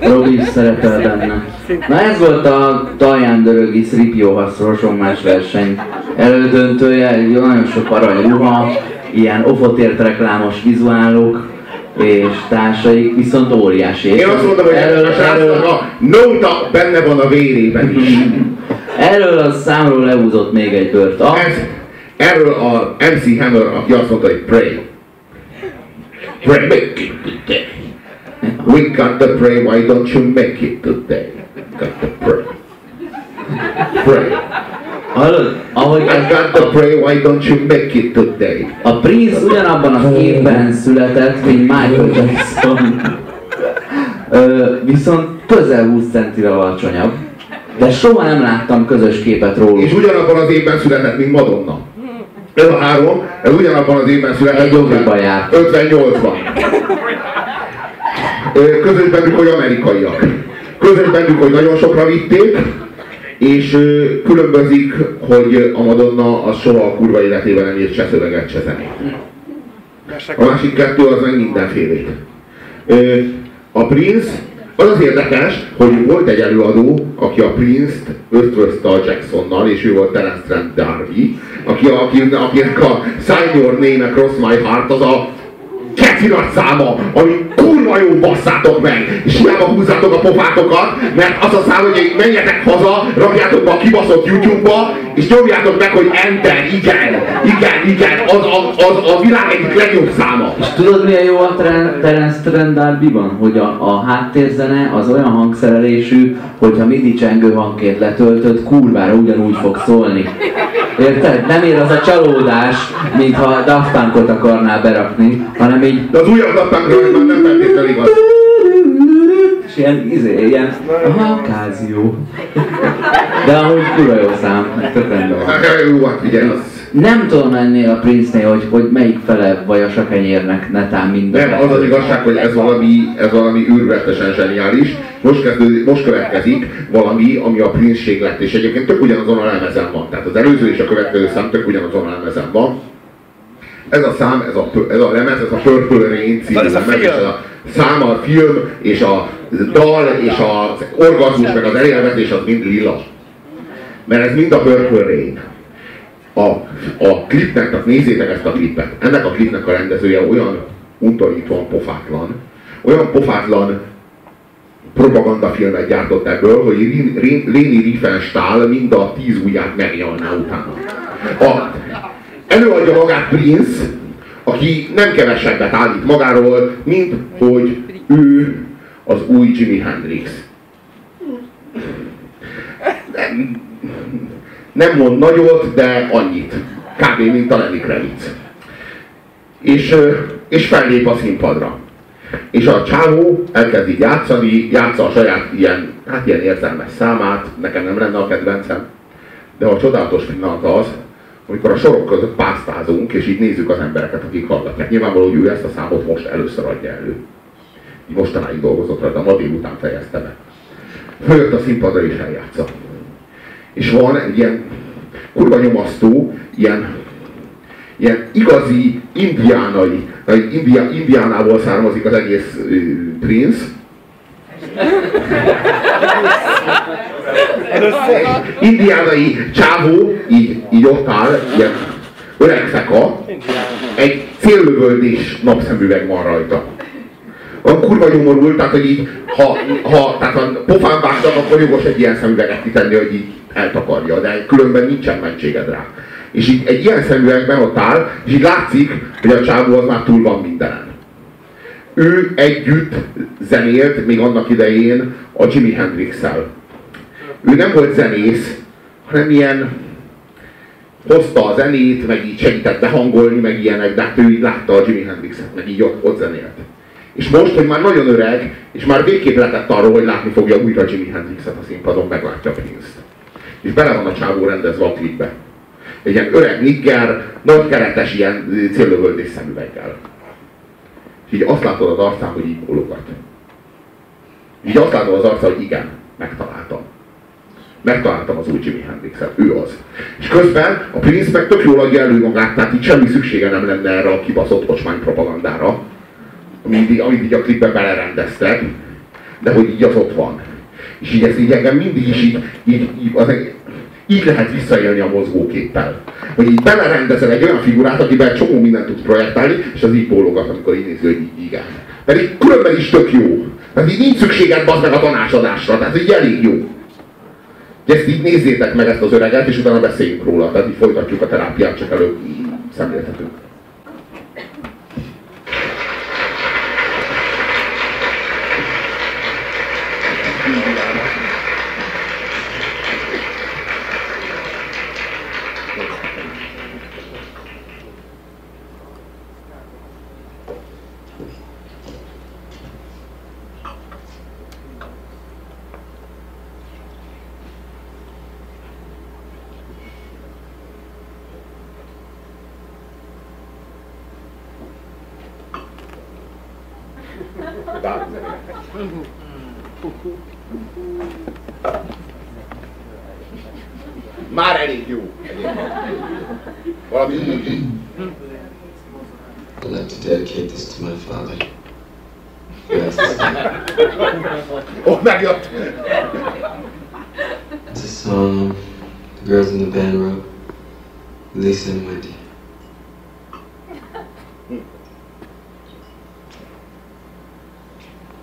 Robi is szerepel benne. Na ez volt a Taján Dörögi Sripióhasz más verseny elődöntője, nagyon sok arany ruha, ilyen ofotért reklámos vizuálok, és társaik viszont óriási. Én azt mondom, hogy erről, a srácnak a nóta benne van a vérében is. Erről a számról leúzott még egy bört. A... Ez, erről a MC Hammer, aki azt mondta, hogy pray. Pray, make it today. We got to pray, why don't you make it today? Got to pray. Pray. Hallod? Ahogy I got to pray, why don't you make it today? A Prince ugyanabban az évben született, mint Michael Jackson. Ö, viszont közel 20 centivel alacsonyabb. De soha nem láttam közös képet róla. És ugyanabban az évben született, mint Madonna. Ez a három, ez ugyanabban az évben született. 58-ban. Közös bennük, hogy amerikaiak. Közös bennük, hogy nagyon sokra vitték, és különbözik, hogy a Madonna az soha a kurva életében nem írt se szöveget, se zenét. A másik kettő az meg mindenfélét. A Prince, az az érdekes, hogy volt egy előadó, aki a Prince-t ötvözte a Jacksonnal, és ő volt Terence Trent D'Arby, aki, aki, akinek a Sign Your Name Across My Heart az a kecirat száma, ami kurva jó basszátok meg, és hiába húzzátok a pofátokat, mert az a szám, hogy menjetek haza, rakjátok be a kibaszott YouTube-ba, és nyomjátok meg, hogy Enter, igen, igen, igen, az, az, az a világ egyik legjobb száma. És tudod milyen jó a Terence Trent D'Arby-ban? Hogy a, a háttérzene az olyan hangszerelésű, hogyha midi csengő hangként letöltött, kurvára ugyanúgy fog szólni. Érted? Nem ér az a csalódás, mintha Daft Punkot akarnál berakni, hanem így... De az újabb Daft Punkra már nem feltétlenül igaz. És ilyen, izé, ilyen, aha, kázió. De amúgy kurva jó szám, tök rendben van. Jó, hát figyelj. Nem tudom ennél a Prince-nél, hogy, hogy melyik fele vajas a kenyérnek, netán mind Nem, az az igazság, hogy ez valami, ez valami űrületesen zseniális. Most, kezdő, most következik valami, ami a prince lett, és egyébként tök ugyanazon a lemezen van. Tehát az előző és a következő szám tök ugyanazon a lemezen van. Ez a szám, ez a, ez a lemez, ez a Purple Rain című lemez, és ez a szám, a film, és a dal, és az orgazmus, meg az elélvezés az mind lila. Mert ez mind a Purple Rain. A, a klipnek, tehát nézzétek ezt a klipet. Ennek a klipnek a rendezője olyan untorítóan pofátlan, olyan pofátlan propagandafilmet gyártott ebből, hogy Léni Riefenstahl mind a tíz ujját megnyalná utána. A, előadja magát Prince, aki nem kevesebbet állít magáról, mint hogy ő az új Jimi Hendrix. Nem, nem mond nagyot, de annyit. Kb. mint a Lenny Kravitz. És, és fellép a színpadra. És a csávó elkezd így játszani, játsza a saját ilyen, hát ilyen érzelmes számát, nekem nem lenne a kedvencem, de a csodálatos pillanat az, amikor a sorok között pásztázunk, és így nézzük az embereket, akik hallgatják. Nyilvánvaló, hogy ő ezt a számot most először adja elő. Mostanáig dolgozott de ma délután fejezte be. Följött a színpadra és eljátsza. És van egy ilyen kurva nyomasztó, ilyen, ilyen igazi indiánai, India, indiánából származik az egész uh, Prince, indiánai csávó így, így ott áll, ilyen öreg feka, egy céllövöldés napszemüveg van rajta. Van kurva nyomorult, tehát hogy így, ha, ha, tehát ha pofán vágtak, akkor jogos egy ilyen szemüveget kitenni, hogy így eltakarja, de különben nincsen mentséged rá. És így egy ilyen szemüvegben ott áll, és így látszik, hogy a csávó az már túl van mindenen. Ő együtt zenélt még annak idején a Jimi Hendrix-el ő nem volt zenész, hanem ilyen hozta a zenét, meg így segített behangolni, meg ilyenek, de hát ő így látta a Jimi Hendrixet, meg így ott, ott zenélt. És most, hogy már nagyon öreg, és már végképp letett arról, hogy látni fogja újra Jimi Hendrixet a színpadon, meglátja pénzt. És bele van a csávó rendezve a klipbe. Egy ilyen öreg nigger, nagy keretes ilyen céllövöldés szemüveggel. És így azt látod az arcán, hogy így bólogat. Így azt látod az arcán, hogy igen, megtaláltam megtaláltam az új Jimi Hendrixet, ő az. És közben a Prince meg tök jól adja elő magát, tehát itt semmi szüksége nem lenne erre a kibaszott ocsmány propagandára, amit, amit így a klipben belerendeztek. de hogy így az ott van. És így ez így engem mindig is így, így, így, az, így lehet visszaélni a mozgóképpel. Hogy így belerendezel egy olyan figurát, akiben csomó mindent tudsz projektálni, és az így bólogat, amikor így nézi, hogy így igen. Pedig különben is tök jó. Tehát így nincs szükséged bazd meg a tanácsadásra, tehát így elég jó. Ezt így nézzétek meg ezt az öreget, és utána beszéljünk róla. Tehát így folytatjuk a terápiát, csak előbb szemléltetünk. Már elég jó. Valami úgy. I'd like to dedicate this to my father. Yes. Ó, oh, megjött! It's a song the girls in the band wrote. Lisa and Wendy.